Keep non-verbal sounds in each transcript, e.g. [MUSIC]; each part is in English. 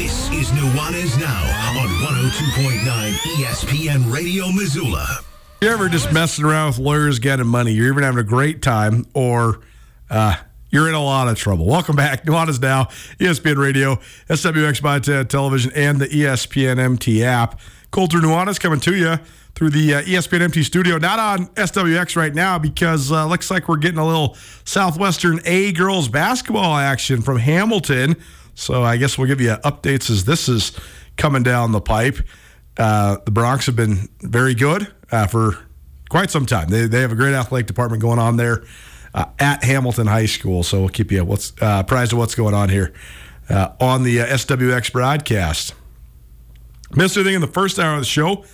This is Nuanez Now on 102.9 ESPN Radio Missoula. You're ever just messing around with lawyers getting money? You're even having a great time, or uh, you're in a lot of trouble. Welcome back. [LAUGHS] Nuanez Now, ESPN Radio, SWX Montana Television, and the ESPN MT app. Colter Nuanez coming to you through the uh, ESPN MT studio. Not on SWX right now because uh, looks like we're getting a little Southwestern A girls basketball action from Hamilton. So I guess we'll give you updates as this is coming down the pipe. Uh, the Broncs have been very good uh, for quite some time. They, they have a great athletic department going on there uh, at Hamilton High School. So we'll keep you what's uh, apprised of what's going on here uh, on the uh, SWX broadcast. Missed anything in the first hour of the show?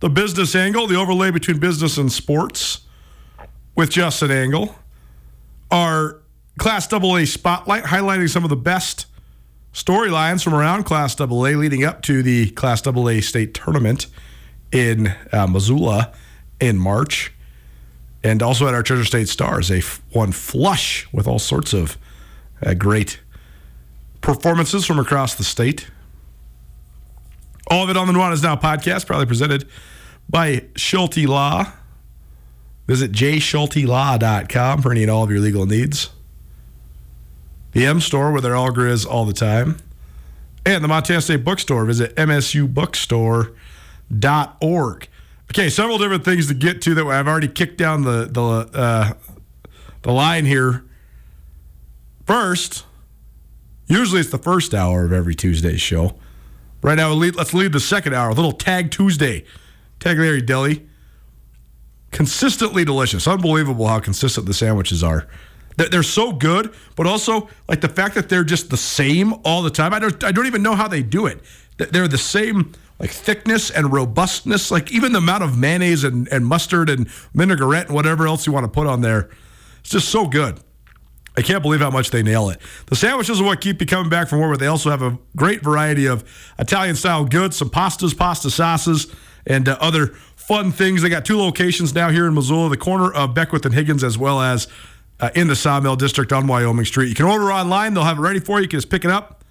The business angle, the overlay between business and sports with Justin Angle. Our Class AA spotlight highlighting some of the best storylines from around Class AA leading up to the Class AA state tournament in uh, Missoula in March. And also at our Treasure State Stars, they one flush with all sorts of uh, great performances from across the state. All of it on the Nuanez Now podcast, probably presented by Schulte Law. Visit jschultelaw.com for any and all of your legal needs the M Store, where their Alger is all the time, and the Montana State Bookstore. Visit msubookstore.org. Okay, several different things to get to that I've already kicked down the the uh, the line here. First, usually it's the first hour of every Tuesday show. Right now, let's lead the second hour. A little Tag Tuesday, Tagliare Deli. Consistently delicious. Unbelievable how consistent the sandwiches are. They're so good, but also like the fact that they're just the same all the time. I don't I don't even know how they do it. They're the same like thickness and robustness, like even the amount of mayonnaise and, and mustard and vinaigrette and whatever else you want to put on there. It's just so good. I can't believe how much they nail it. The sandwiches are what keep you coming back from more, but they also have a great variety of Italian style goods, some pastas, pasta sauces, and uh, other fun things. They got two locations now here in Missoula, the corner of Beckwith and Higgins, as well as uh, in the Sawmill District on Wyoming Street. You can order online; they'll have it ready for you. You can just pick it up.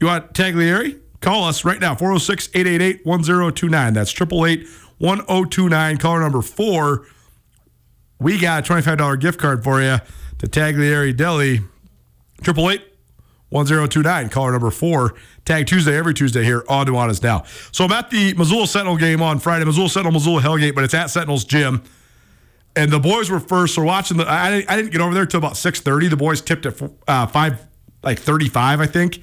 You want Tagliare? Call us right now 406 888 1029. That's 888 1029. Caller number four. We got a $25 gift card for you to Tagliare Deli. 888 1029. Caller number four. Tag Tuesday, every Tuesday here on Nuanez Now. So I'm at the Missoula Sentinel game on Friday. Missoula Sentinel, Missoula Hellgate, but it's at Sentinel's Gym and the boys were first. So watching the, I didn't, I didn't get over there till about six thirty. The boys tipped at uh, five, like thirty five, I think.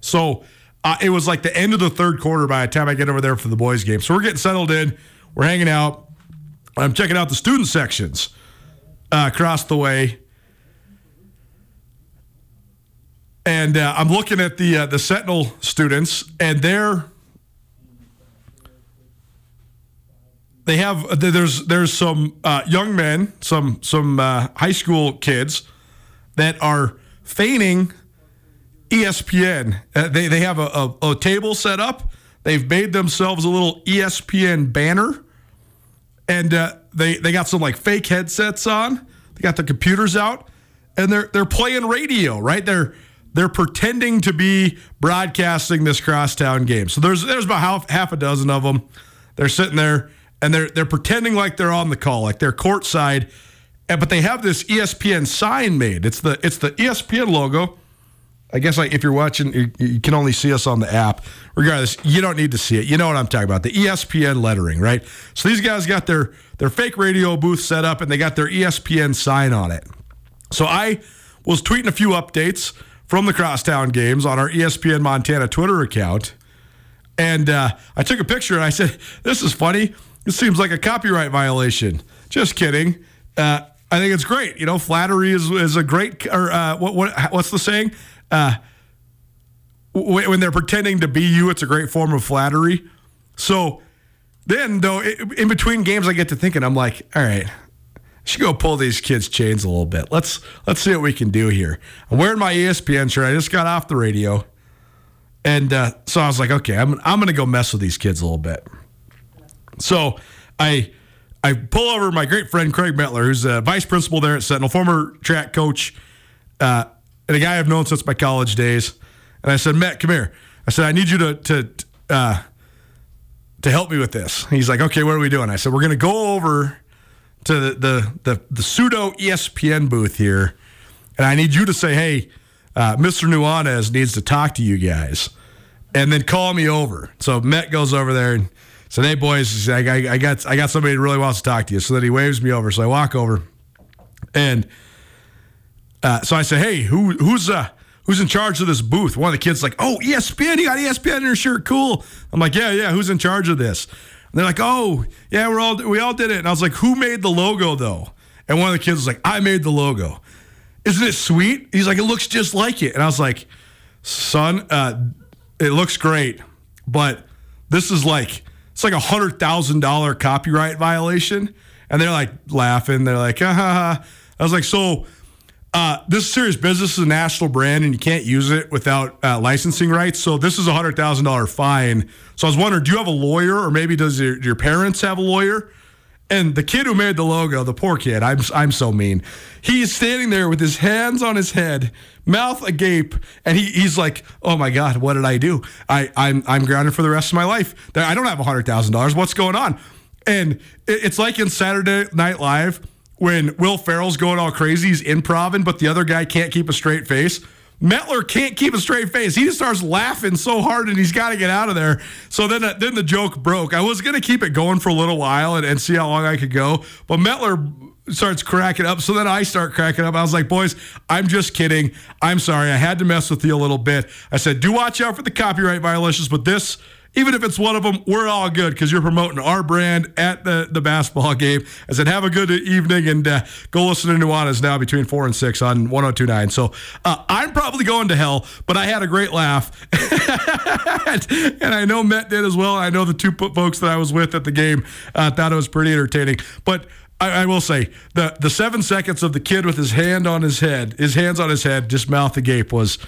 So uh, it was like the end of the third quarter by the time I get over there for the boys game. So we're getting settled in. We're hanging out. I'm checking out the student sections uh, across the way. And uh, I'm looking at the uh, the Sentinel students, and they're they have there's there's some uh, young men, some some uh, high school kids that are feigning ESPN. Uh, they they have a, a, a, table set up. They've made themselves a little ESPN banner, and uh, they they got some like fake headsets on. They got the computers out, and they're they're playing radio. Right, they're they're pretending to be broadcasting this crosstown game. So there's there's about half half a dozen of them. They're sitting there and they're they're pretending like they're on the call, like they're courtside, and, but they have this ESPN sign made. It's the it's the ESPN logo. I guess like if you're watching, you, you, can only see us on the app. Regardless, you don't need to see it. You know what I'm talking about? The ESPN lettering, right? So these guys got their their fake radio booth set up, and they got their ESPN sign on it. So I was tweeting a few updates from the Crosstown games on our ESPN Montana Twitter account, and uh, I took a picture and I said, "This is funny." It seems like a copyright violation. Just kidding. Uh, I think it's great. You know, flattery is, is a great, or uh, what, what, what's the saying? Uh, when they're pretending to be you, it's a great form of flattery. So then, though, in between games, I get to thinking, I'm like, all right, I should go pull these kids' chains a little bit. Let's let's see what we can do here. I'm wearing my ESPN shirt. I just got off the radio, and uh, so I was like, okay, I'm I'm gonna go mess with these kids a little bit. So I I pull over my great friend Craig Metler, who's a vice principal there at Sentinel, former track coach, uh, and a guy I've known since my college days. And I said, Matt, come here. I said, I need you to to uh, to help me with this. He's like, okay, what are we doing? I said, we're going to go over to the, the the the pseudo ESPN booth here, and I need you to say, hey, uh, Mr. Nuanez needs to talk to you guys, and then call me over. So Met goes over there and said, hey boys, I, I, I got I got somebody who really wants to talk to you. So then he waves me over. So I walk over, and uh, so I say, hey, who who's uh who's in charge of this booth? One of the kids like, oh, ESPN, you got ESPN in your shirt, cool. I'm like, yeah, yeah, who's in charge of this? And they're like, oh, yeah, we're all we all did it. And I was like, who made the logo though? And one of the kids was like, I made the logo. Isn't it sweet? He's like, it looks just like it. And I was like, son, uh, it looks great, but this is like it's like a hundred thousand dollar copyright violation. And they're like laughing. They're like, ah, ha, ha. I was like, so uh, this is serious business is a national brand and you can't use it without uh, licensing rights. So this is a hundred thousand dollar fine. So I was wondering, do you have a lawyer or maybe does your, your parents have a lawyer? And the kid who made the logo, the poor kid, I'm I'm so mean. He's standing there with his hands on his head, mouth agape, and he, he's like, "Oh my God, what did I do? I I'm I'm grounded for the rest of my life. I don't have hundred thousand dollars. What's going on?" And it's like in Saturday Night Live when Will Ferrell's going all crazy, he's improving, but the other guy can't keep a straight face. Metler can't keep a straight face. He just starts laughing so hard, and he's got to get out of there. So then, uh, then the joke broke. I was gonna keep it going for a little while and, and see how long I could go, but Metler starts cracking up. So then I start cracking up. I was like, boys, I'm just kidding. I'm sorry. I had to mess with you a little bit. I said, do watch out for the copyright violations, but this even if it's one of them, we're all good because you're promoting our brand at the, the basketball game. I said, have a good evening and uh, go listen to Nuanez now between 4 and 6 on 1029. So uh, I'm probably going to hell, but I had a great laugh. [LAUGHS] and I know Met did as well. I know the two folks that I was with at the game uh, thought it was pretty entertaining. But I, I, will say the the seven seconds of the kid with his hand on his head, his hands on his head, just mouth agape was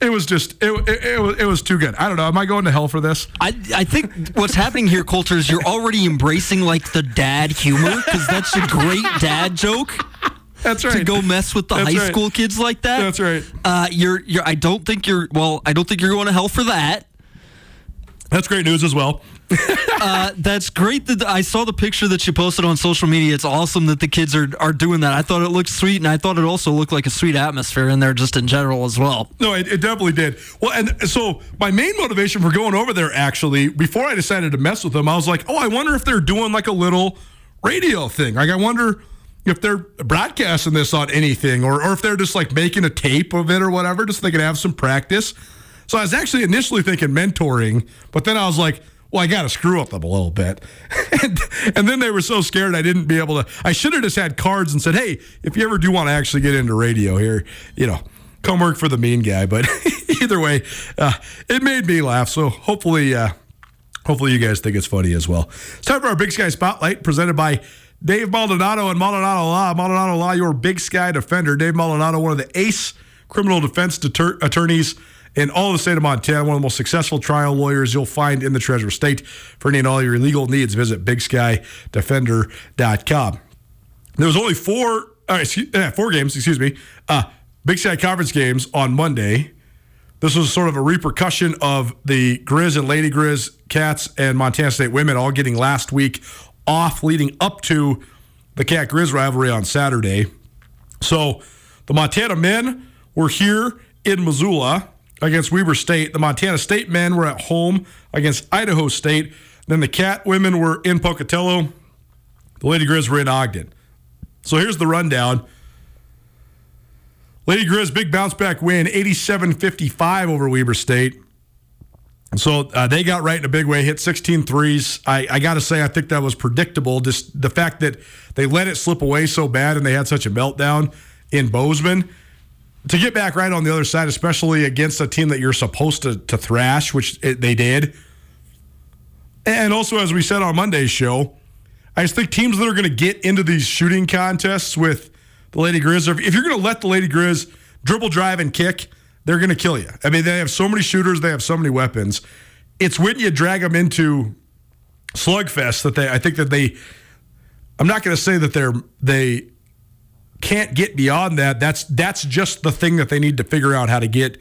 it was just it, it, it, was, it was too good. I don't know. Am I going to hell for this? I I think what's happening here, Colter, is you're already embracing like the dad humor because that's a great dad joke. That's right. To go mess with the That's high right. school kids like that. That's right. Uh, you're you're. I don't think you're. Well, I don't think you're going to hell for that. That's great news as well. [LAUGHS] uh, that's great that I saw the picture that you posted on social media. It's awesome that the kids are, are doing that. I thought it looked sweet, and I thought it also looked like a sweet atmosphere in there just in general as well. No, it, it definitely did. Well, and so my main motivation for going over there, actually, before I decided to mess with them, I was like, oh, I wonder if they're doing like a little radio thing. Like, I wonder if they're broadcasting this on anything or, or if they're just like making a tape of it or whatever, just so they can have some practice. So I was actually initially thinking mentoring, but then I was like, well, I got to screw up them a little bit. [LAUGHS] and, and, then they were so scared I didn't be able to. I should have just had cards and said, hey, if you ever do want to actually get into radio here, you know, come work for the mean guy. But [LAUGHS] either way, uh, it made me laugh. So hopefully, uh, hopefully you guys think it's funny as well. It's time for our Big Sky Spotlight presented by Dave Maldonado and Maldonado Law. Maldonado Law, your Big Sky defender. Dave Maldonado, one of the ace criminal defense deter- attorneys in all the state of Montana, one of the most successful trial lawyers you'll find in the Treasure State. For any and all your legal needs, visit BigSkyDefender.com. There was only four, uh, excuse, uh, four games, excuse me, uh, Big Sky Conference games on Monday. This was sort of a repercussion of the Grizz and Lady Grizz Cats and Montana State women all getting last week off leading up to the Cat Grizz rivalry on Saturday. So the Montana men were here in Missoula against Weber State. The Montana State men were at home against Idaho State. Then the Cat women were in Pocatello. The Lady Grizz were in Ogden. So here's the rundown. Lady Grizz, big bounce back win, 87 55 over Weber State. So uh, they got right in a big way, hit 16 threes. I, I got to say, I think that was predictable. Just the fact that they let it slip away so bad and they had such a meltdown in Bozeman to get back right on the other side, especially against a team that you're supposed to, to thrash, which it, they did. And also, as we said on Monday's show, I just think teams that are going to get into these shooting contests with the Lady Grizz, if you're going to let the Lady Grizz dribble, drive, and kick, they're going to kill you. I mean, they have so many shooters, they have so many weapons. It's when you drag them into slugfest that they, I think that they, I'm not going to say that they're, they, can't get beyond that. That's that's just the thing that they need to figure out how to get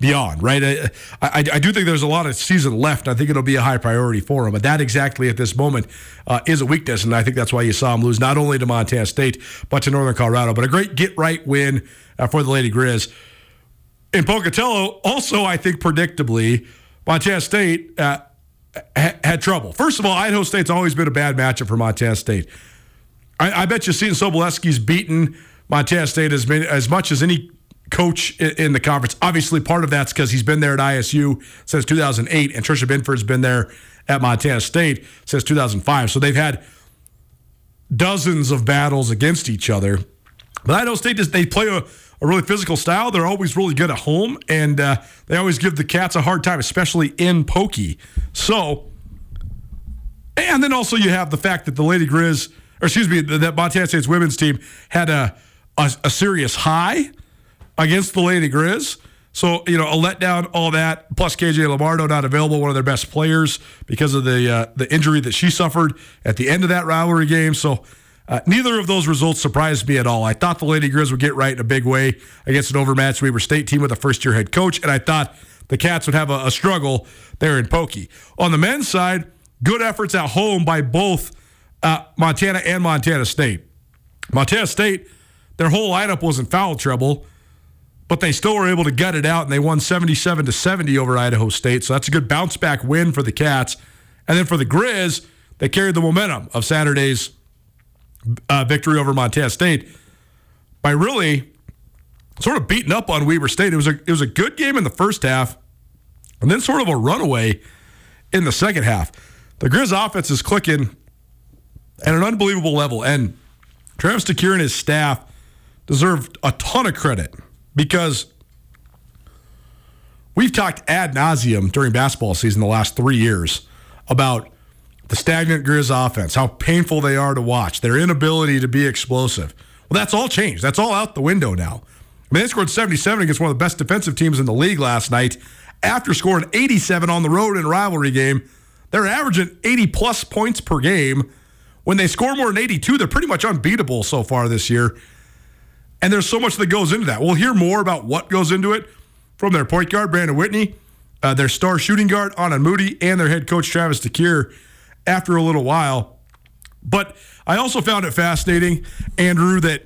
beyond, right? I, I, I, do think there's a lot of season left. I think it'll be a high priority for them, but that exactly at this moment uh, is a weakness, and I think that's why you saw them lose not only to Montana State but to Northern Colorado. But a great get right win uh, for the Lady Grizz. In Pocatello, also I think predictably, Montana State uh, ha- had trouble. First of all, Idaho State's always been a bad matchup for Montana State. I, I bet you Seton Sobolewski's beaten Montana State as, many, as much as any coach in, in the conference. Obviously, part of that's because he's been there at ISU since 2008, and Tricia Binford's been there at Montana State since 2005. So they've had dozens of battles against each other. But I Idaho State, they play a, a really physical style. They're always really good at home, and uh, they always give the Cats a hard time, especially in Pokey. So, and then also you have the fact that the Lady Grizz – or excuse me, that Montana State's women's team had a, a, a serious high against the Lady Grizz. So, you know, a letdown, all that, plus KJ Lombardo not available, one of their best players because of the uh, the injury that she suffered at the end of that rivalry game. So, uh, neither of those results surprised me at all. I thought the Lady Grizz would get right in a big way against an overmatched Weber State team with a first year head coach, and I thought the Cats would have a, a struggle there in Pokey. On the men's side, good efforts at home by both uh, Montana and Montana State. Montana State, their whole lineup was in foul trouble, but they still were able to gut it out and they won 77 to 70 over Idaho State. So that's a good bounce back win for the Cats. And then for the Grizz, they carried the momentum of Saturday's uh, victory over Montana State by really sort of beating up on Weber State. It was a it was a good game in the first half, and then sort of a runaway in the second half. The Grizz offense is clicking at an unbelievable level. And Travis DeCuire and his staff deserved a ton of credit because we've talked ad nauseum during basketball season the last three years about the stagnant Grizz offense, how painful they are to watch, their inability to be explosive. Well, that's all changed. That's all out the window now. I mean, they scored 77 against one of the best defensive teams in the league last night after scoring 87 on the road in a rivalry game. They're averaging 80 plus points per game when they score more than 82, they're pretty much unbeatable so far this year. And there's so much that goes into that. We'll hear more about what goes into it from their point guard, Brandon Whitney, uh, their star shooting guard, Aanen Moody, and their head coach, Travis DeCuire, after a little while. But I also found it fascinating, Andrew, that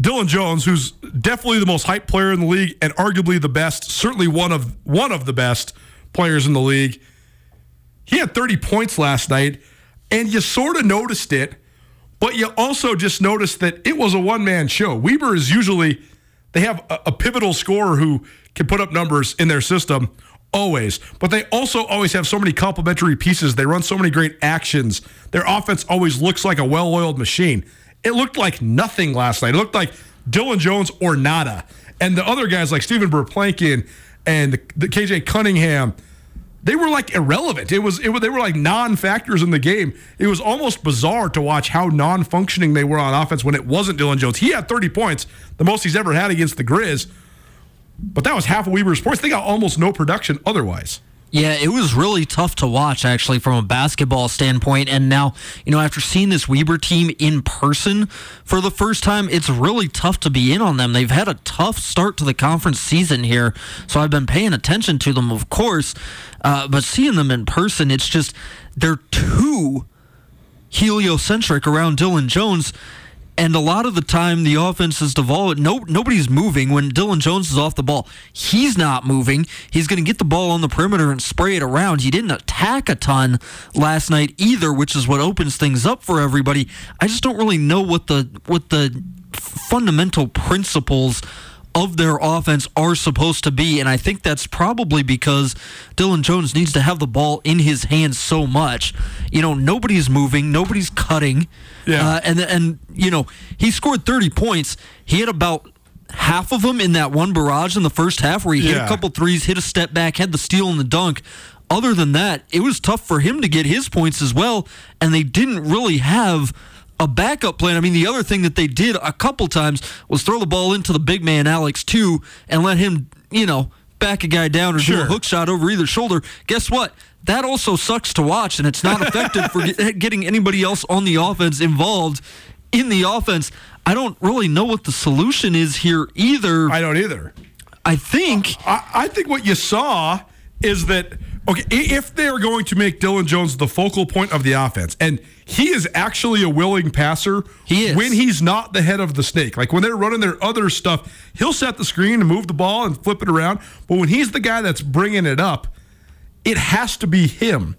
Dillon Jones, who's definitely the most hyped player in the league and arguably the best, certainly one of one of the best players in the league, he had 30 points last night and you sort of noticed it, but you also just noticed that it was a one man show. Weber is usually, they have a, a, pivotal scorer who can put up numbers in their system always, but they also always have so many complementary pieces. They run so many great actions. Their offense always looks like a well oiled machine. It looked like nothing last night. It looked like Dillon Jones or nada. And the other guys like Steven Verplancken and the, the KJ Cunningham they were like irrelevant. It was it was they were like non-factors in the game. It was almost bizarre to watch how non-functioning they were on offense when it wasn't Dillon Jones. He had 30 points, the most he's ever had against the Grizz. But that was half of Weber's points. They got almost no production otherwise. Yeah, it was really tough to watch actually from a basketball standpoint. And now, you know, after seeing this Weber team in person for the first time, it's really tough to be in on them. They've had a tough start to the conference season here. So I've been paying attention to them, of course. Uh, but seeing them in person, it's just, they're too heliocentric around Dillon Jones and a lot of the time the offense is devolved. No, nobody's moving when Dillon Jones is off the ball. He's not moving. He's going to get the ball on the perimeter and spray it around. He didn't attack a ton last night either, which is what opens things up for everybody. I just don't really know what the what the fundamental principles of their offense are supposed to be. And I think that's probably because Dillon Jones needs to have the ball in his hands so much. You know, nobody's moving, nobody's cutting. Yeah. Uh, and, and, you know, he scored 30 points. He had about half of them in that one barrage in the first half where he hit Yeah. a couple threes, hit a step back, had the steal and the dunk. Other than that, it was tough for him to get his points as well, and they didn't really have a backup plan. I mean, the other thing that they did a couple times was throw the ball into the big man Alex too and let him, you know, back a guy down or do a hook shot over either shoulder. Guess what? That also sucks to watch, and it's not [LAUGHS] effective for getting anybody else on the offense involved in the offense. I don't really know what the solution is here either. I don't either. I think I, I think what you saw is that okay, if they are going to make Dillon Jones the focal point of the offense, and he is actually a willing passer, He is. when he's not the head of the snake. Like when they're running their other stuff, he'll set the screen and move the ball and flip it around. But when he's the guy that's bringing it up, it has to be him.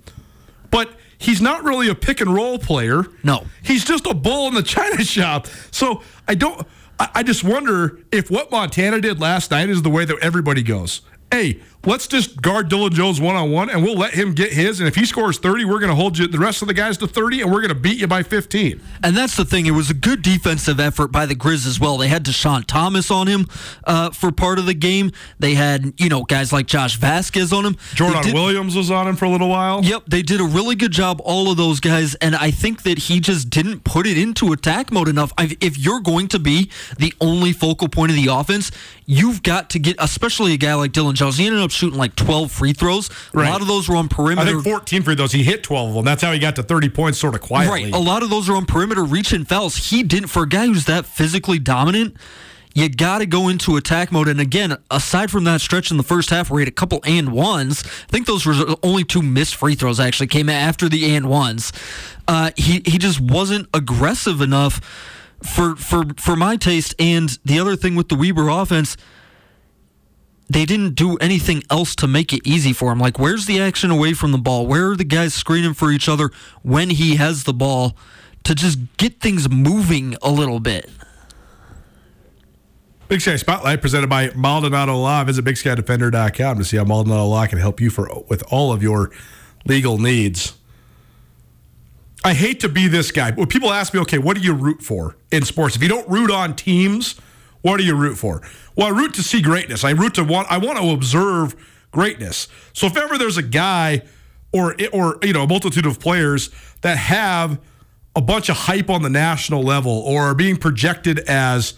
But he's not really a pick and roll player. No. He's just a bull in the [LAUGHS] china shop. So I don't. I just wonder if what Montana did last night is the way that everybody goes. Hey, let's just guard Dillon Jones one on one, and we'll let him get his. And if he scores thirty, we're going to hold you the rest of the guys to thirty, and we're going to beat you by fifteen. And that's the thing. It was a good defensive effort by the Grizz as well. They had Dischon Thomas on him uh, for part of the game. They had, you know, guys like Josh Vazquez on him. Jordan did- Williams was on him for a little while. Yep, they did a really good job, all of those guys, and I think that he just didn't put it into attack mode enough. I, if you're going to be the only focal point of the offense, you've got to get, especially a guy like Dillon Jones. He ended up shooting like 12 free throws. Right. A lot of those were on perimeter. I think 14 free throws. He hit 12 of them. That's how he got to 30 points sort of quietly. Right. A lot of those are on perimeter reach and fouls. He didn't for a guy who's that physically dominant. You got to go into attack mode. And again, aside from that stretch in the first half where he had a couple and ones, I think those were only two missed free throws actually came after the and ones. Uh, he he just wasn't aggressive enough for for for my taste. And the other thing with the Weber offense, they didn't do anything else to make it easy for him. Like, where's the action away from the ball? Where are the guys screening for each other when he has the ball to just get things moving a little bit? Big Sky Spotlight presented by Maldonado Law. Visit BigSkyDefender.com to see how Maldonado Law can help you for with all of your legal needs. I hate to be this guy. When people ask me, okay, what do you root for in sports? If you don't root on teams, what do you root for? Well, I root to see greatness. I root to want. I want to observe greatness. So if ever there's a guy or or you know a multitude of players that have a bunch of hype on the national level or are being projected as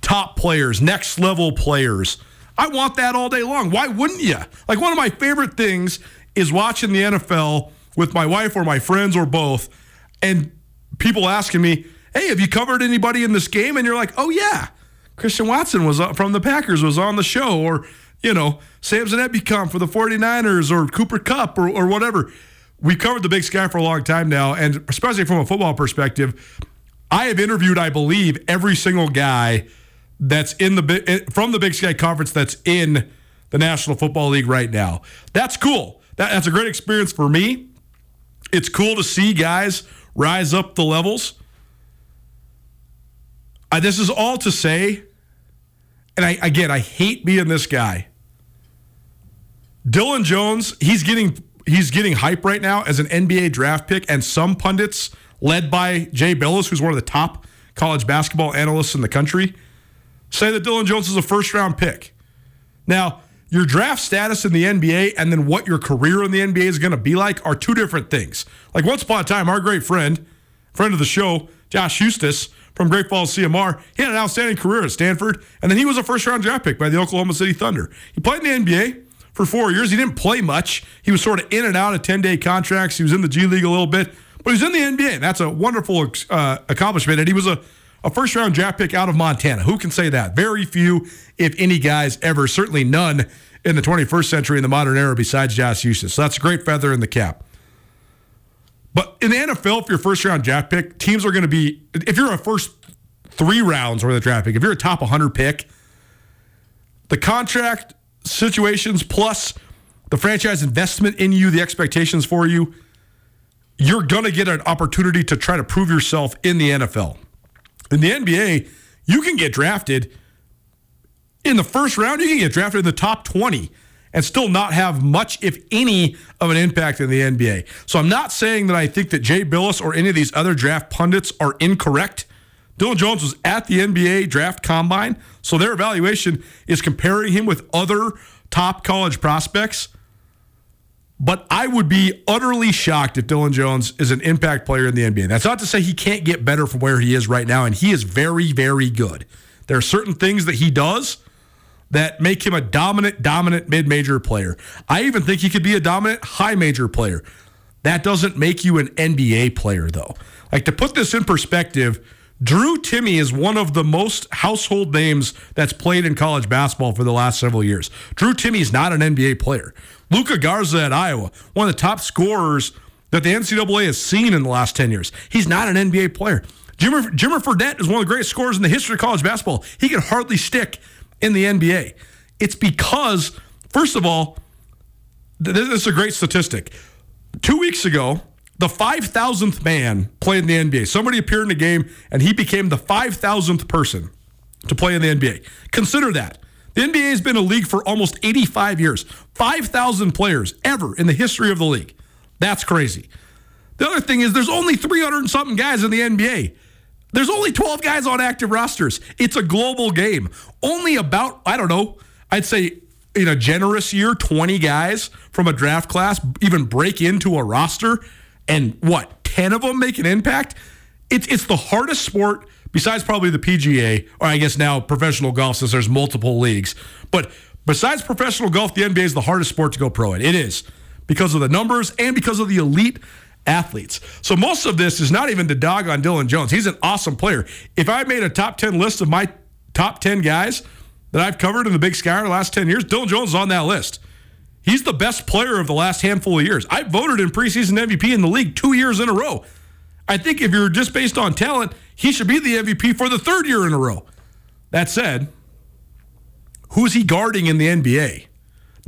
top players, next level players. I want that all day long. Why wouldn't you? Like one of my favorite things is watching the NFL with my wife or my friends or both, and people asking me, "Hey, have you covered anybody in this game?" And you're like, "Oh yeah, Christian Watson was uh, from the Packers was on the show, or you know, Samson Ebukam for the 49ers, or Cooper Kupp, or, or whatever." We covered the Big Sky for a long time now, and especially from a football perspective, I have interviewed, I believe, every single guy that's in the eh, from the Big Sky Conference that's in the National Football League right now. That's cool. That, that's a great experience for me. It's cool to see guys rise up the levels. I, this is all to say, and I again, I hate being this guy. Dillon Jones, he's getting he's getting hype right now as an NBA draft pick, and some pundits, led by Jay Bilas, who's one of the top college basketball analysts in the country, say that Dillon Jones is a first round pick. Now, your draft status in the NBA and then what your career in the NBA is going to be like are two different things. Like once upon a time, our great friend, friend of the show, Josh Huestis from Great Falls CMR, he had an outstanding career at Stanford, and then he was a first round draft pick by the Oklahoma City Thunder. He played in the NBA for four years. He didn't play much. He was sort of in and out of 10 day contracts. He was in the G League a little bit, but he's in the NBA. And that's a wonderful uh, accomplishment. And he was a, a first round draft pick out of Montana. Who can say that? Very few, if any, guys ever. Certainly none in the 21st century in the modern era besides Josh Huestis. So that's a great feather in the cap. But in the NFL, if you're first round draft pick, teams are going to be, if you're a first three rounds or the draft pick, if you're a top 100 pick, the contract situations plus the franchise investment in you, the expectations for you, you're going to get an opportunity to try to prove yourself in the NFL. In the NBA, you can get drafted in the first round, you can get drafted in the top 20 and still not have much, if any, of an impact in the NBA. So I'm not saying that I think that Jay Bilas or any of these other draft pundits are incorrect. Dillon Jones was at the NBA draft combine, so their evaluation is comparing him with other top college prospects. But I would be utterly shocked if Dillon Jones is an impact player in the NBA. That's not to say he can't get better from where he is right now, and he is very, very good. There are certain things that he does that make him a dominant, dominant mid major player. I even think he could be a dominant high major player. That doesn't make you an NBA player, though. Like to put this in perspective, Drew Timme is one of the most household names that's played in college basketball for the last several years. Drew Timme is not an NBA player. Luka Garza at Iowa, one of the top scorers that the NCAA has seen in the last 10 years. He's not an NBA player. Jimmer, Jimmer Fredette is one of the greatest scorers in the history of college basketball. He can hardly stick in the NBA. It's because, first of all, this is a great statistic. Two weeks ago, the 5,000th man played in the NBA. Somebody appeared in the game, and he became the 5,000th person to play in the NBA. Consider that. The NBA has been a league for almost 85 years. 5,000 players ever in the history of the league. That's crazy. The other thing is, there's only 300 and something guys in the NBA. There's only 12 guys on active rosters. It's a global game. Only about, I don't know, I'd say in a generous year, 20 guys from a draft class even break into a roster and what, 10 of them make an impact? It's, it's the hardest sport besides probably the PGA, or I guess now professional golf since there's multiple leagues. But besides professional golf, the NBA is the hardest sport to go pro in. It is because of the numbers and because of the elite athletes. So most of this is not even to dog on Dillon Jones. He's an awesome player. If I made a top 10 list of my top 10 guys that I've covered in the Big Sky in the last 10 years, Dillon Jones is on that list. He's the best player of the last handful of years. I voted in preseason MVP in the league two years in a row. I think if you're just based on talent, he should be the MVP for the third year in a row. That said, who's he guarding in the NBA?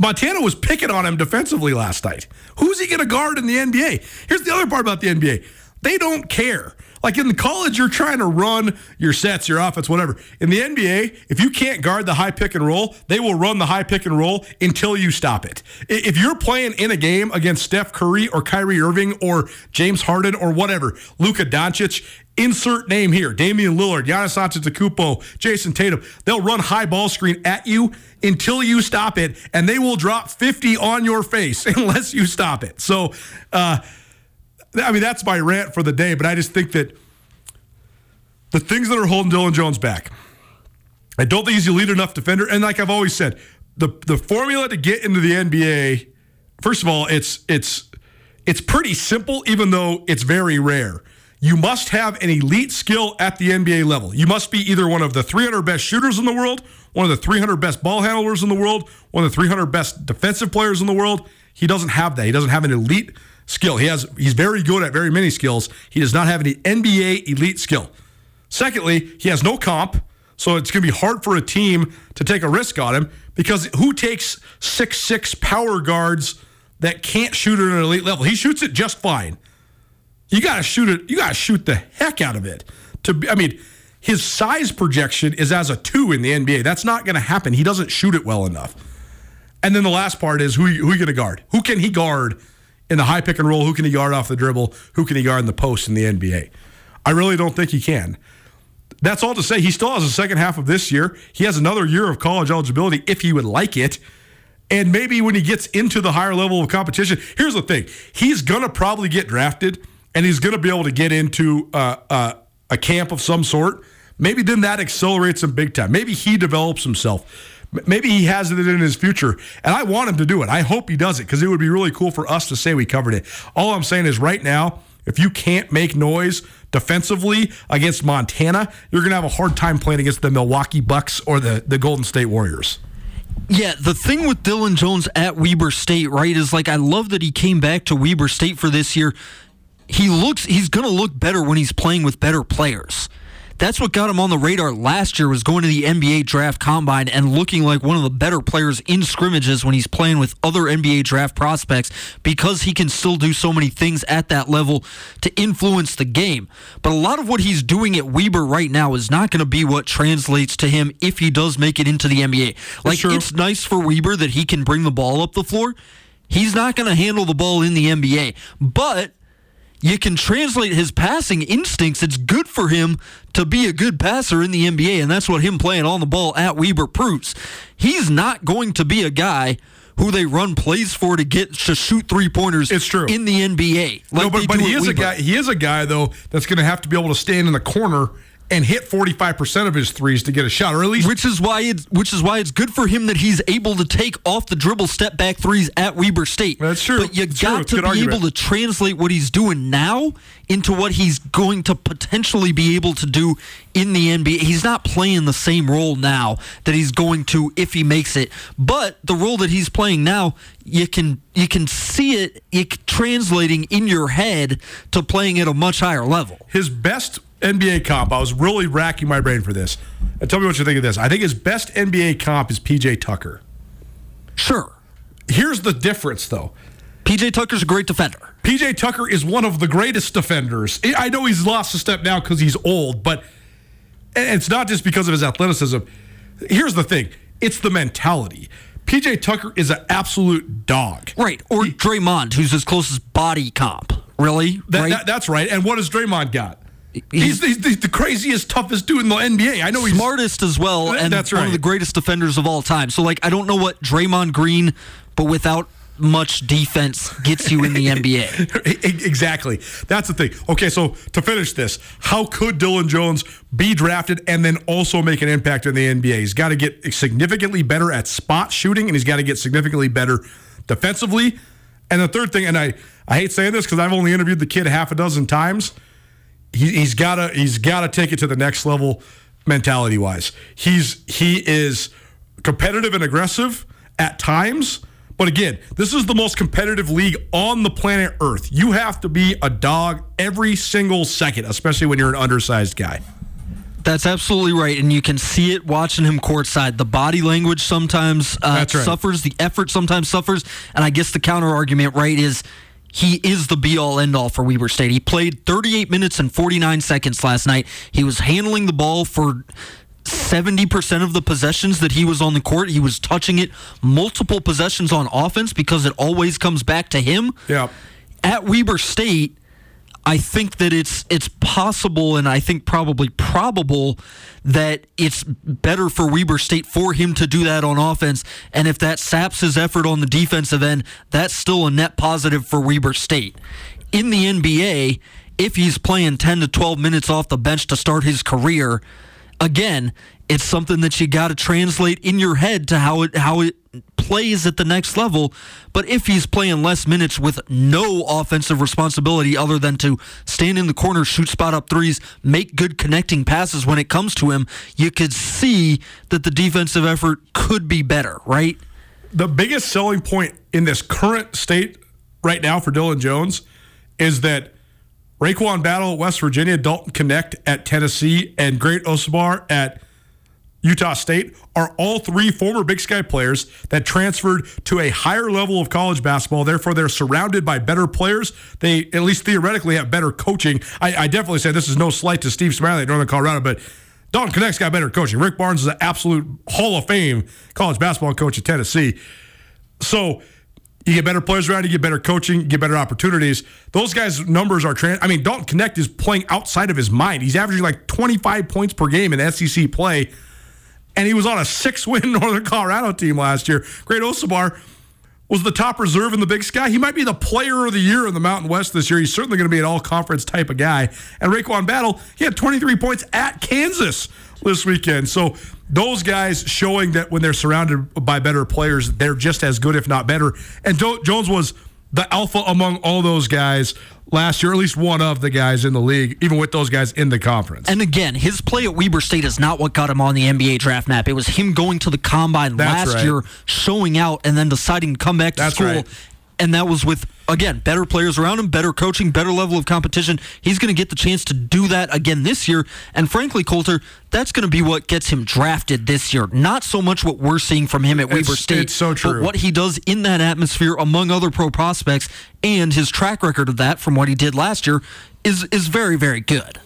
Montana was picking on him defensively last night. Who's he going to guard in the NBA? Here's the other part about the NBA they don't care. Like in the college, you're trying to run your sets, your offense, whatever. In the NBA, if you can't guard the high pick and roll, they will run the high pick and roll until you stop it. If you're playing in a game against Steph Curry or Kyrie Irving or James Harden or whatever, Luka Doncic, insert name here, Damian Lillard, Giannis Antetokounmpo, Jayson Tatum, they'll run high ball screen at you until you stop it, and they will drop 50 on your face [LAUGHS] unless you stop it. So, uh, I mean, that's my rant for the day, but I just think that the things that are holding Dillon Jones back, I don't think he's a lead enough defender. And like I've always said, the the formula to get into the NBA, first of all, it's it's it's pretty simple, even though it's very rare. You must have an elite skill at the NBA level. You must be either one of the 300 best shooters in the world, one of the 300 best ball handlers in the world, one of the 300 best defensive players in the world. He doesn't have that. He doesn't have an elite skill. He has he's very good at very many skills. He does not have any NBA elite skill. Secondly, he has no comp, so it's going to be hard for a team to take a risk on him because who takes six six power guards that can't shoot at an elite level? He shoots it just fine. You got to shoot it. You got to shoot the heck out of it. To I mean, his size projection is as a two in the NBA. That's not going to happen. He doesn't shoot it well enough. And then the last part is who who you going to guard? Who can he guard in the high pick and roll? Who can he guard off the dribble? Who can he guard in the post in the NBA? I really don't think he can. That's all to say he still has a second half of this year. He has another year of college eligibility if he would like it. And maybe when he gets into the higher level of competition, here's the thing he's going to probably get drafted and he's going to be able to get into uh, uh, a camp of some sort. Maybe then that accelerates him big time. Maybe he develops himself. Maybe he has it in his future, and I want him to do it. I hope he does it because it would be really cool for us to say we covered it. All I'm saying is right now, if you can't make noise defensively against Montana, you're going to have a hard time playing against the Milwaukee Bucks or the, the Golden State Warriors. Yeah, the thing with Dillon Jones at Weber State, right, is like I love that he came back to Weber State for this year. He looks he's going to look better when he's playing with better players. That's what got him on the radar last year was going to the NBA draft combine and looking like one of the better players in scrimmages when he's playing with other NBA draft prospects because he can still do so many things at that level to influence the game. But a lot of what he's doing at Weber right now is not going to be what translates to him if he does make it into the NBA. Like Sure. it's nice for Weber that he can bring the ball up the floor. He's not going to handle the ball in the NBA, but you can translate his passing instincts. It's good for him to be a good passer in the NBA, and that's what him playing on the ball at Weber proves. He's not going to be a guy who they run plays for to get to shoot three pointers. It's true. in the NBA. no, but, but he is a guy. He is a guy though that's going to have to be able to stand in the corner and hit forty five percent of his threes to get a shot, or at least Which is why it's which is why it's good for him that he's able to take off the dribble step back threes at Weber State. That's true. But you It's got to be argument. able to translate what he's doing now into what he's going to potentially be able to do in the NBA. He's not playing the same role now that he's going to if he makes it. But the role that he's playing now, you can you can see it, it translating in your head to playing at a much higher level. his best NBA comp. I was really racking my brain for this. And tell me what you think of this. I think his best NBA comp is PJ Tucker. Sure. Here's the difference, though. PJ Tucker's a great defender. PJ Tucker is one of the greatest defenders. I know he's lost a step now because he's old, but it's not just because of his athleticism. Here's the thing it's the mentality. PJ Tucker is an absolute dog. Right, or Draymond, who's his closest body comp. Really? That, right? that- that's right. And what has Draymond got? He's- He's, he's, the craziest, toughest dude in the NBA. I know he's Smartest as well, and that's one of the greatest defenders of all time. So, like, I don't know what Draymond Green, but without much defense, gets you in the [LAUGHS] NBA. Exactly. That's the thing. Okay, so to finish this, how could Dillon Jones be drafted and then also make an impact in the NBA? He's got to get significantly better at spot shooting and he's got to get significantly better defensively. And the third thing, and I, I hate saying this because I've only interviewed the kid half a dozen times. He, he's got to he's got to take it to the next level mentality wise. He's he is competitive and aggressive at times, but again, this is the most competitive league on the planet Earth. You have to be a dog every single second, especially when you're an undersized guy. That's absolutely right, and you can see it watching him courtside. The body language sometimes uh, right. suffers, the effort sometimes suffers, and I guess the counter argument, right, is he is the be all end all for Weber State. He played 38 minutes and 49 seconds last night. He was handling the ball for 70% of the possessions that he was on the court. He was touching it multiple possessions on offense because it always comes back to him Yeah. at Weber State, I think that it's it's possible and I think probably probable that it's better for Weber State for him to do that on offense. And if that saps his effort on the defensive end, that's still a net positive for Weber State. In the NBA, if he's playing 10 to 12 minutes off the bench to start his career, again, it's something that you got to translate in your head to how it how it plays at the next level. But if he's playing less minutes with no offensive responsibility other than to stand in the corner, shoot spot up threes, make good connecting passes when it comes to him, you could see that the defensive effort could be better, right? The biggest selling point in this current state right now for Dillon Jones is that RaeQuan Battle at West Virginia, Dalton Knecht at Tennessee, and Great Osobor at Utah State are all three former Big Sky players that transferred to a higher level of college basketball. Therefore, they're surrounded by better players. They, at least theoretically, have better coaching. I, I definitely say this is no slight to Steve Smiley at Northern Colorado, but Dalton Knecht's got better coaching. Rick Barnes is an absolute Hall of Fame college basketball coach at Tennessee. So you get better players around, you get better coaching, get better opportunities. Those guys' numbers are trans. I mean, Dalton Knecht is playing outside of his mind. He's averaging like 25 points per game in SEC play, and he was on a six-win [LAUGHS] Northern Colorado team last year. Great Osobor was the top reserve in the Big Sky. He might be the player of the year in the Mountain West this year. He's certainly going to be an all-conference type of guy. And RaeQuan Battle, he had 23 points at Kansas this weekend. So those guys showing that when they're surrounded by better players, they're just as good, if not better. And Jones was the alpha among all those guys last year, at least one of the guys in the league, even with those guys in the conference. And again, his play at Weber State is not what got him on the NBA draft map. It was him going to the combine That's last right. year, showing out, and then deciding to come back to That's school. right. And that was with, again, better players around him, better coaching, better level of competition. He's going to get the chance to do that again this year. And frankly, Colter, that's going to be what gets him drafted this year. Not so much what we're seeing from him at It's- Weber State, it's so true. but what he does in that atmosphere among other pro prospects and his track record of that from what he did last year is is very, very good.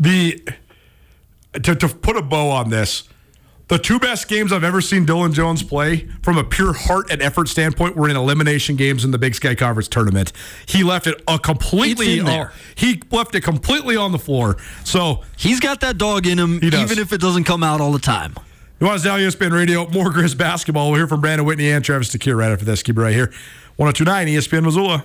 the to, to put a bow on this, The two best games I've ever seen Dillon Jones play from a pure heart and effort standpoint were in elimination games in the Big Sky Conference tournament. He left it a completely he left it completely on the floor. So He's got that dog in him, even if it doesn't come out all the time. you want to now ESPN Radio, more Grizz basketball. We'll hear from Brandon Whitney and Travis DeCuire right after this. Keep it right here. 1029 ESPN Missoula.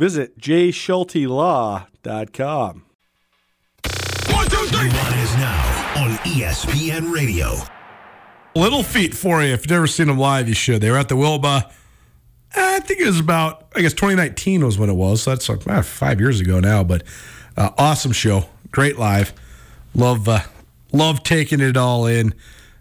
Visit jschultelaw.com. One is now on ESPN Radio. Little Feat for you. If you've never seen them live, you should. They were at the Wilma. I think it was about, I guess 2019 was when it was. So that's like ah, five years ago now. But uh, awesome show. Great live. Love, uh, love taking it all in.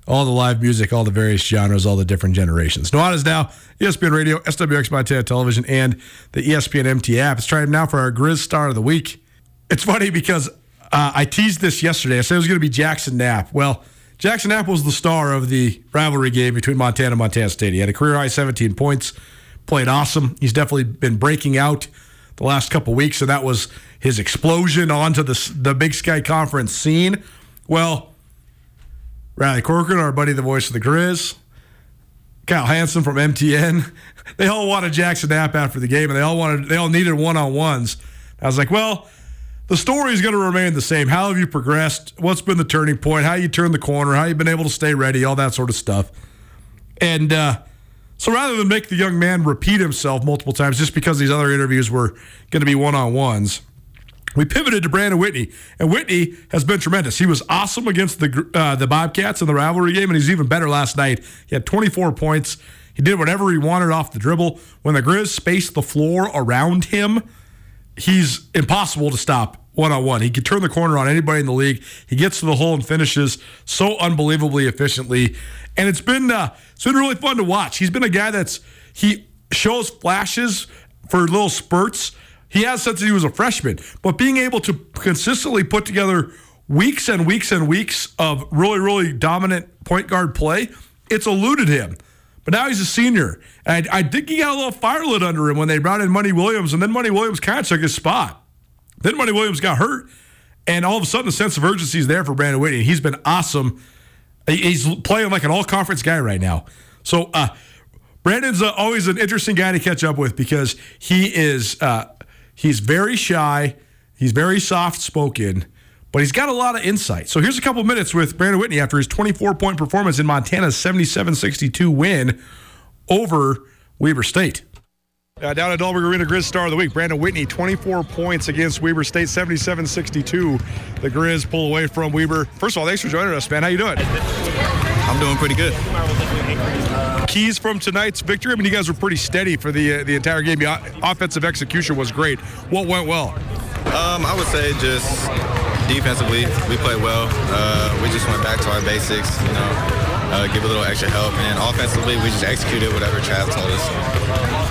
All the live music, all the various genres, all the different generations. Nuanez now, ESPN Radio, SWX Montana Television, and the ESPN MT app. It's time now for our Grizz Star of the Week. It's funny because uh, I teased this yesterday. I said it was going to be Jackson Knapp. Well, Jackson Knapp was the star of the rivalry game between Montana and Montana State. He had a career high 17 points, played awesome. He's definitely been breaking out the last couple weeks, and that was his explosion onto the the Big Sky Conference scene. Well, Riley Corcoran, our buddy, the voice of the Grizz, Kyle Hansen from MTN, [LAUGHS] they all wanted Jackson Knapp after the game, and they all wanted they all needed one on ones. I was like, well, the story is going to remain the same. How have you progressed? What's been the turning point? How you turned the corner? How you been able to stay ready? All that sort of stuff. And uh, so rather than make the young man repeat himself multiple times just because these other interviews were going to be one on ones, we pivoted to Brandon Whitney, and Whitney has been tremendous. He was awesome against the uh, the Bobcats in the rivalry game, and he's even better last night. He had 24 points. He did whatever he wanted off the dribble. When the Grizz spaced the floor around him, he's impossible to stop one on one. He can turn the corner on anybody in the league. He gets to the hole and finishes so unbelievably efficiently, and it's been uh, it's been really fun to watch. He's been a guy that's he shows flashes for little spurts. He has since he was a freshman, but being able to consistently put together weeks and weeks and weeks of really really dominant point guard play, it's eluded him. But now he's a senior. And I, think he got a little fire lit under him when they brought in Money Williams, and then Money Williams kind of took his spot. Then Money Williams got hurt, and all of a sudden the sense of urgency is there for Brandon Whitney. He's been awesome. He's playing like an all conference guy right now. So uh, Brandon's uh, always an interesting guy to catch up with because he is uh, he's very shy, he's very soft spoken, but he's got a lot of insight. So here's a couple minutes with Brandon Whitney after his 24 point performance in Montana's 77 62 win over Weber State. Uh, down at Dahlberg Arena, Grizz Star of the Week. Brandon Whitney, 24 points against Weber State, 77-62. The Grizz pull away from Weber. First of all, thanks for joining us, man. How you doing? I'm doing pretty good. Keys from tonight's victory. I mean, you guys were pretty steady for the uh, the entire game. Your offensive execution was great. What went well? Um, I would say just defensively, we played well. Uh, we just went back to our basics, you know, uh, give a little extra help. And offensively, we just executed whatever Trav told us.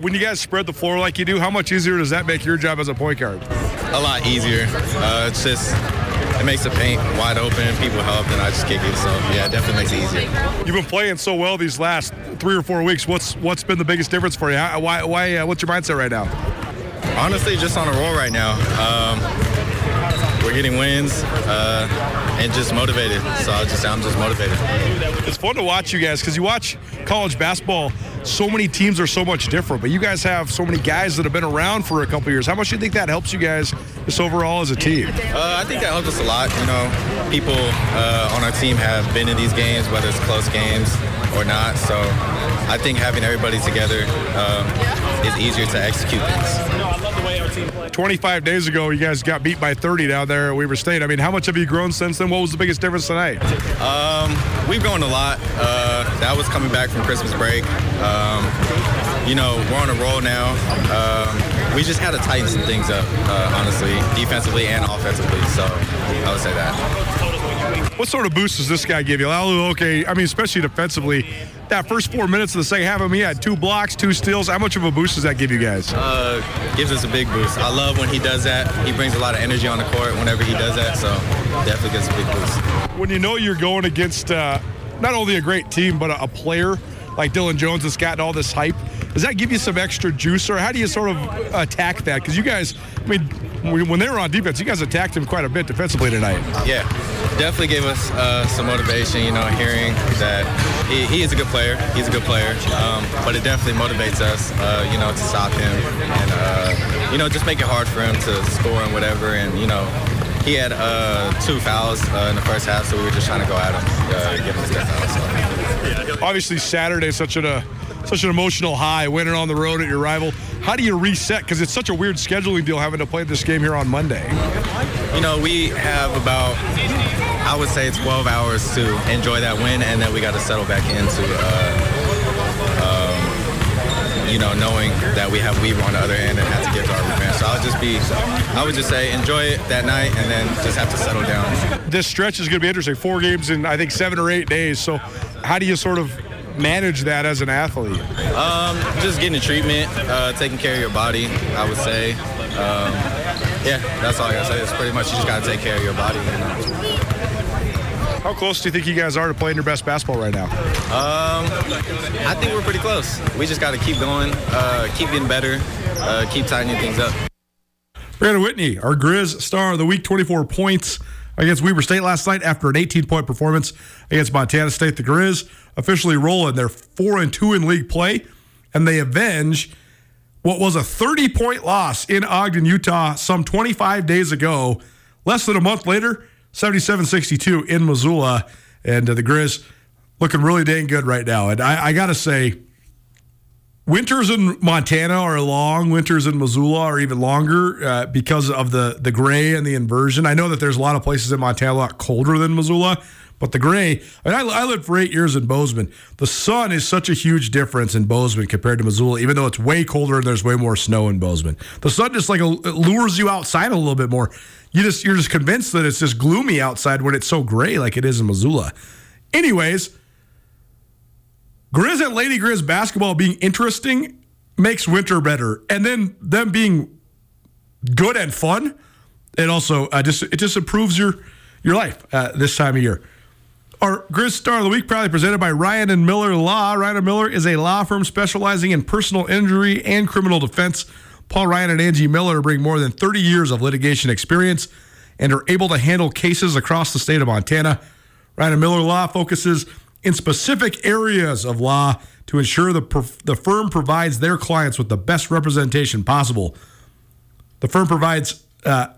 When you guys spread the floor like you do, how much easier does that make your job as a point guard? A lot easier. Uh, it's just, it makes the paint wide open, people help, and I just kick it. So, yeah, it definitely makes it easier. You've been playing so well these last three or four weeks. What's what's been the biggest difference for you? Why why uh, what's your mindset right now? Honestly, just on a roll right now. Um, we're getting wins uh, and just motivated. So I just I'm just motivated. It's fun to watch you guys because you watch college basketball. So many teams are so much different, but you guys have so many guys that have been around for a couple years. How much do you think that helps you guys just overall as a team? Uh, I think that helps us a lot. You know, people uh, on our team have been in these games, whether it's close games or not. So I think having everybody together um, is easier to execute things. 25 days ago, you guys got beat by 30 down there at Weber State. I mean, how much have you grown since then? What was the biggest difference tonight? Um, we've grown a lot. Uh, that was coming back from Christmas break. Um, you know, we're on a roll now. Um, we just had to tighten some things up, uh, honestly, defensively and offensively. So I would say that. What sort of boost does this guy give you? Laolu Oke, I mean, especially defensively, that first four minutes of the second half of me had two blocks, two steals. How much of a boost does that give you guys? Uh, gives us a big boost. I love when he does that. He brings a lot of energy on the court whenever he does that. So definitely gives a big boost. When you know you're going against uh, not only a great team, but a, a player like Dillon Jones that's gotten all this hype, does that give you some extra juice, or how do you sort of attack that? Because you guys, I mean, when they were on defense, you guys attacked him quite a bit defensively tonight. Yeah, definitely gave us uh, some motivation. You know, hearing that he, he, is a good player. He's a good player, um, but it definitely motivates us. Uh, you know, to stop him and uh, you know just make it hard for him to score and whatever. And you know, he had uh, two fouls uh, in the first half, so we were just trying to go at him, uh, give him his fouls. So. Obviously, Saturday is such an such an emotional high, winning on the road at your rival. How do you reset? Because it's such a weird scheduling deal having to play this game here on Monday. You know, we have about, I would say, 12 hours to enjoy that win, and then we got to settle back into, uh, um, you know, knowing that we have Weber on the other end and have to get to our revenge. So I would just be, I would just say, enjoy it that night, and then just have to settle down. This stretch is going to be interesting. Four games in, I think, seven or eight days. So how do you sort of manage that as an athlete? Um, just getting treatment, uh, taking care of your body, I would say. Um, yeah, that's all I gotta say. It's pretty much you just gotta take care of your body. You know? How close do you think you guys are to playing your best basketball right now? Um, I think we're pretty close. We just got to keep going, uh, keep getting better, uh, keep tightening things up. Brandon Whitney, our Grizz star of the week, 24 points against Weber State last night after an 18 point performance against Montana State. The Grizz officially roll in their 4 and 2 in league play, and they avenge what was a 30 point loss in Ogden, Utah, some 25 days ago. Less than a month later, 77 62 in Missoula. And uh, the Grizz looking really dang good right now. And I, I got to say, winters in Montana are long. Winters in Missoula are even longer uh, because of the the gray and the inversion. I know that there's a lot of places in Montana a lot colder than Missoula, but the gray. I, mean, I, I lived for eight years in Bozeman. The sun is such a huge difference in Bozeman compared to Missoula, even though it's way colder and there's way more snow in Bozeman. The sun just like lures you outside a little bit more. You just you're just convinced that it's just gloomy outside when it's so gray like it is in Missoula. Anyways. Grizz and Lady Grizz basketball being interesting makes winter better, and then them being good and fun, it also uh, just it just improves your your life uh, this time of year. Our Grizz Star of the Week, proudly presented by Ryan and Miller Law. Ryan and Miller is a law firm specializing in personal injury and criminal defense. Paul Ryan and Angie Miller bring more than 30 years of litigation experience and are able to handle cases across the state of Montana. Ryan and Miller Law focuses in specific areas of law to ensure the, the firm provides their clients with the best representation possible. The firm provides uh,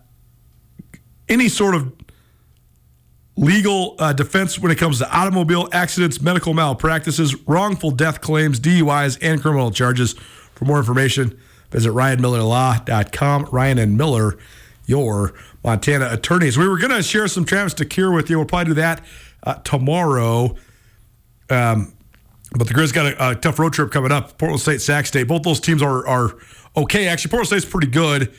any sort of legal uh, defense when it comes to automobile accidents, medical malpractices, wrongful death claims, DUIs, and criminal charges. For more information, visit ryanmillerlaw.com. Ryan and Miller, your Montana attorneys. We were going to share some Travis DeCuire with you. We'll probably do that uh, tomorrow. Um, but the Grizz got a, a, tough road trip coming up. Portland State, Sac State. Both those teams are are okay. Actually, Portland State's pretty good.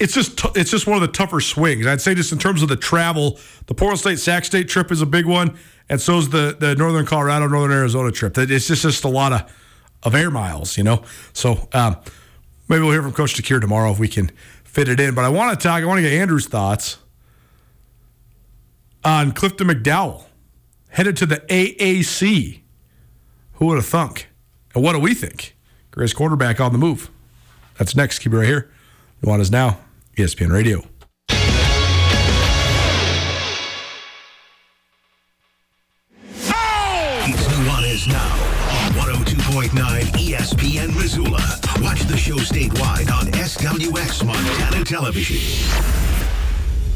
It's just t- it's just one of the tougher swings. I'd say just in terms of the travel, the Portland State Sac State trip is a big one, and so is the the Northern Colorado Northern Arizona trip. It's just just a lot of of air miles, you know. So um, maybe we'll hear from Coach DeCuire tomorrow if we can fit it in. But I want to talk. I want to get Andrew's thoughts on Clifton McDowell headed to the AAC. Who would have thunk? And what do we think? Grizz quarterback on the move. That's next. Keep it right here You want us Now, ESPN Radio. It's Nuanez Now on 102.9 ESPN Missoula. Watch the show statewide on SWX Montana Television.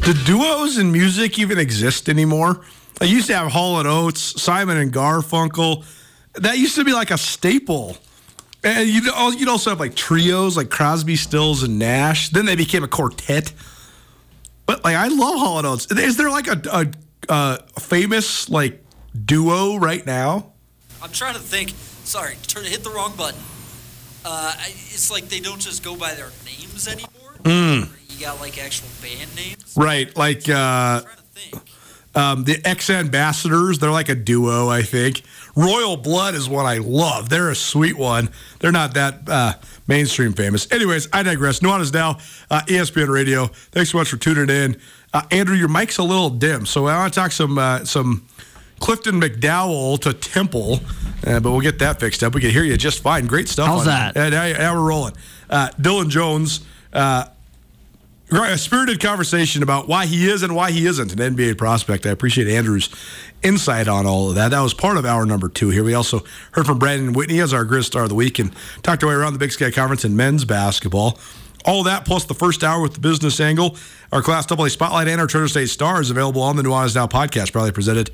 Do duos in music even exist anymore? I used to have Hall and Oates, Simon and Garfunkel. That used to be like a staple. And you'd, you'd also have like trios like Crosby, Stills, and Nash. Then they became a quartet. But like, I love Hall and Oates. Is there like a, a, a famous like duo right now? I'm trying to think. Sorry, turn hit the wrong button. Uh, it's like they don't just go by their names anymore. You got like actual band names. Right, like uh, I'm trying to think. um, the X Ambassadors. They're like a duo, I think. Royal Blood is one I love. They're a sweet one. They're not that uh, mainstream famous. Anyways, I digress. Nuanez now, uh, ESPN Radio. Thanks so much for tuning in. Uh, Andrew, your mic's a little dim, so I want to talk some uh, some Clifton McDowell to Temple, uh, but we'll get that fixed up. We can hear you just fine. Great stuff. How's on that? Yeah, now, now we're rolling. Uh, Dillon Jones. Uh, A spirited conversation about why he is and why he isn't an NBA prospect. I appreciate Andrew's insight on all of that. That was part of our number two here. We also heard from Brandon Whitney as our Grizz Star of the Week and talked our way around the Big Sky Conference in men's basketball. All that plus the first hour with the business angle, our Class AA Spotlight, and our Treasure State Stars available on the Nuanez Now podcast, probably presented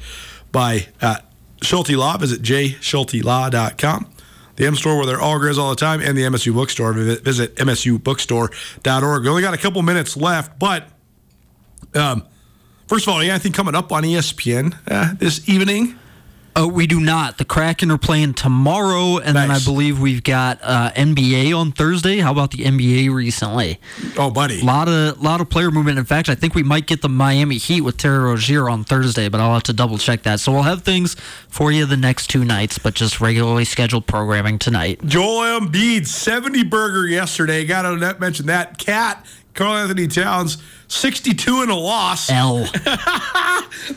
by uh, Schulte Law. Visit jschultelaw.com the M store where they're all grizz all the time, and the MSU bookstore. Visit, msubookstore.org. We only got a couple minutes left, but um, first of all, anything coming up on ESPN uh, this evening? Uh, we do not. The Kraken are playing tomorrow, and then I believe we've got uh, NBA on Thursday. How about the NBA recently? Oh, buddy. A lot of lot of player movement. In fact, I think we might get the Miami Heat with Terry Rozier on Thursday, but I'll have to double check that. So we'll have things for you the next two nights, but just regularly scheduled programming tonight. Joel Embiid, 70 burger yesterday. Got to mention that. Cat, Karl-Anthony Towns, 62 and a loss. L. [LAUGHS]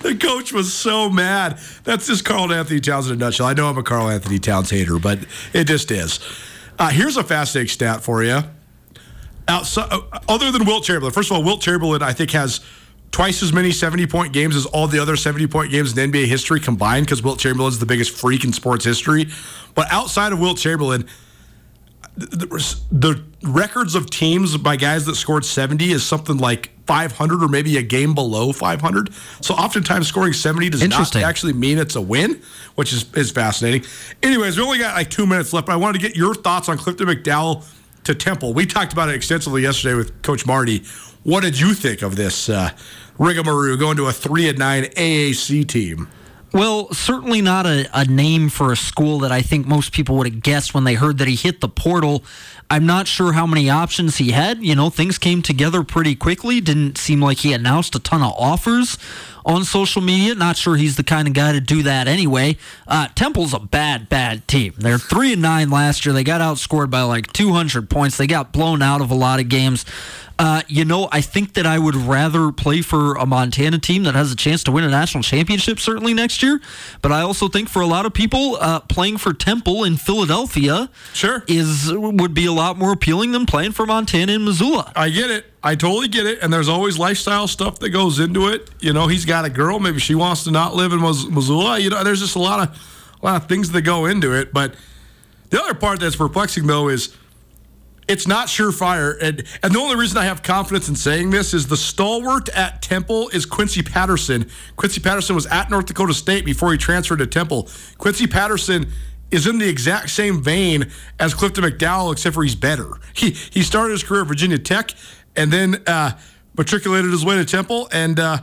The coach was so mad. That's just Karl-Anthony Towns in a nutshell. I know I'm a Karl-Anthony Towns hater, but it just is. Uh, here's a fascinating stat for you. Outside, uh, other than Wilt Chamberlain, first of all, Wilt Chamberlain I think has twice as many 70 point games as all the other 70 point games in NBA history combined because Wilt Chamberlain's the biggest freak in sports history. But outside of Wilt Chamberlain, the, the records of teams by guys that scored 70 is something like 500 or maybe a game below 500. So oftentimes scoring 70 does not actually mean it's a win, which is, is fascinating. Anyways, we only got like two minutes left, but I wanted to get your thoughts on Clifton McDowell to Temple. We talked about it extensively yesterday with Coach Marty. What did you think of this uh, rigmarole going to a 3 and 9 AAC team? Well, certainly not a, a name for a school that I think most people would have guessed when they heard that he hit the portal. I'm not sure how many options he had. You know, things came together pretty quickly. Didn't seem like he announced a ton of offers on social media. Not sure he's the kind of guy to do that anyway. Uh, Temple's a bad, bad team. They're three and nine last year. They got outscored by like 200 points. They got blown out of a lot of games. Uh, you know, I think that I would rather play for a Montana team that has a chance to win a national championship certainly next year. But I also think for a lot of people, uh, playing for Temple in Philadelphia Sure. is would be a lot more appealing than playing for Montana in Missoula. I get it. I totally get it. And there's always lifestyle stuff that goes into it. You know, he's got a girl. Maybe she wants to not live in Missoula. You know, there's just a lot of a lot of things that go into it. But the other part that's perplexing though is it's not surefire. And and the only reason I have confidence in saying this is the stalwart at Temple is Quincy Patterson. Quincy Patterson was at North Dakota State before he transferred to Temple. Quincy Patterson is in the exact same vein as Clifton McDowell, except for he's better. He he started his career at Virginia Tech and then uh, matriculated his way to Temple. And uh,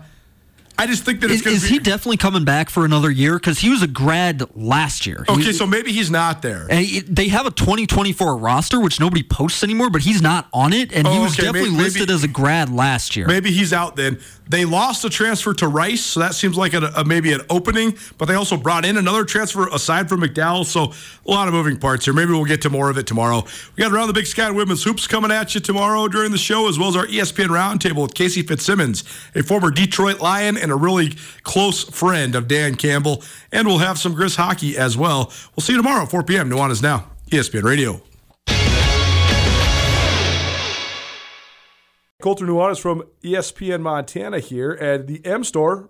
I just think that it's Is, going is to be he definitely coming back for another year? Because he was a grad last year. He- okay. So maybe he's not there. And he- they have a 2024 roster, which nobody posts anymore, but he's not on it. And he Oh, was okay, definitely maybe- listed as a grad last year. Maybe he's out then. They lost a transfer to Rice, so that seems like a, a- maybe an opening. But they also brought in another transfer aside from McDowell. So a lot of moving parts here. Maybe we'll get to more of it tomorrow. We got around the Big Sky Women's Hoops coming at you tomorrow during the show, as well as our ESPN Roundtable with Casey Fitzsimmons, a former Detroit Lion and a really close friend of Dan Campbell. And we'll have some Grizz hockey as well. We'll see you tomorrow at 4 p.m. Nuanez Now, ESPN Radio. Colter Nuanez from ESPN Montana here, at the M Store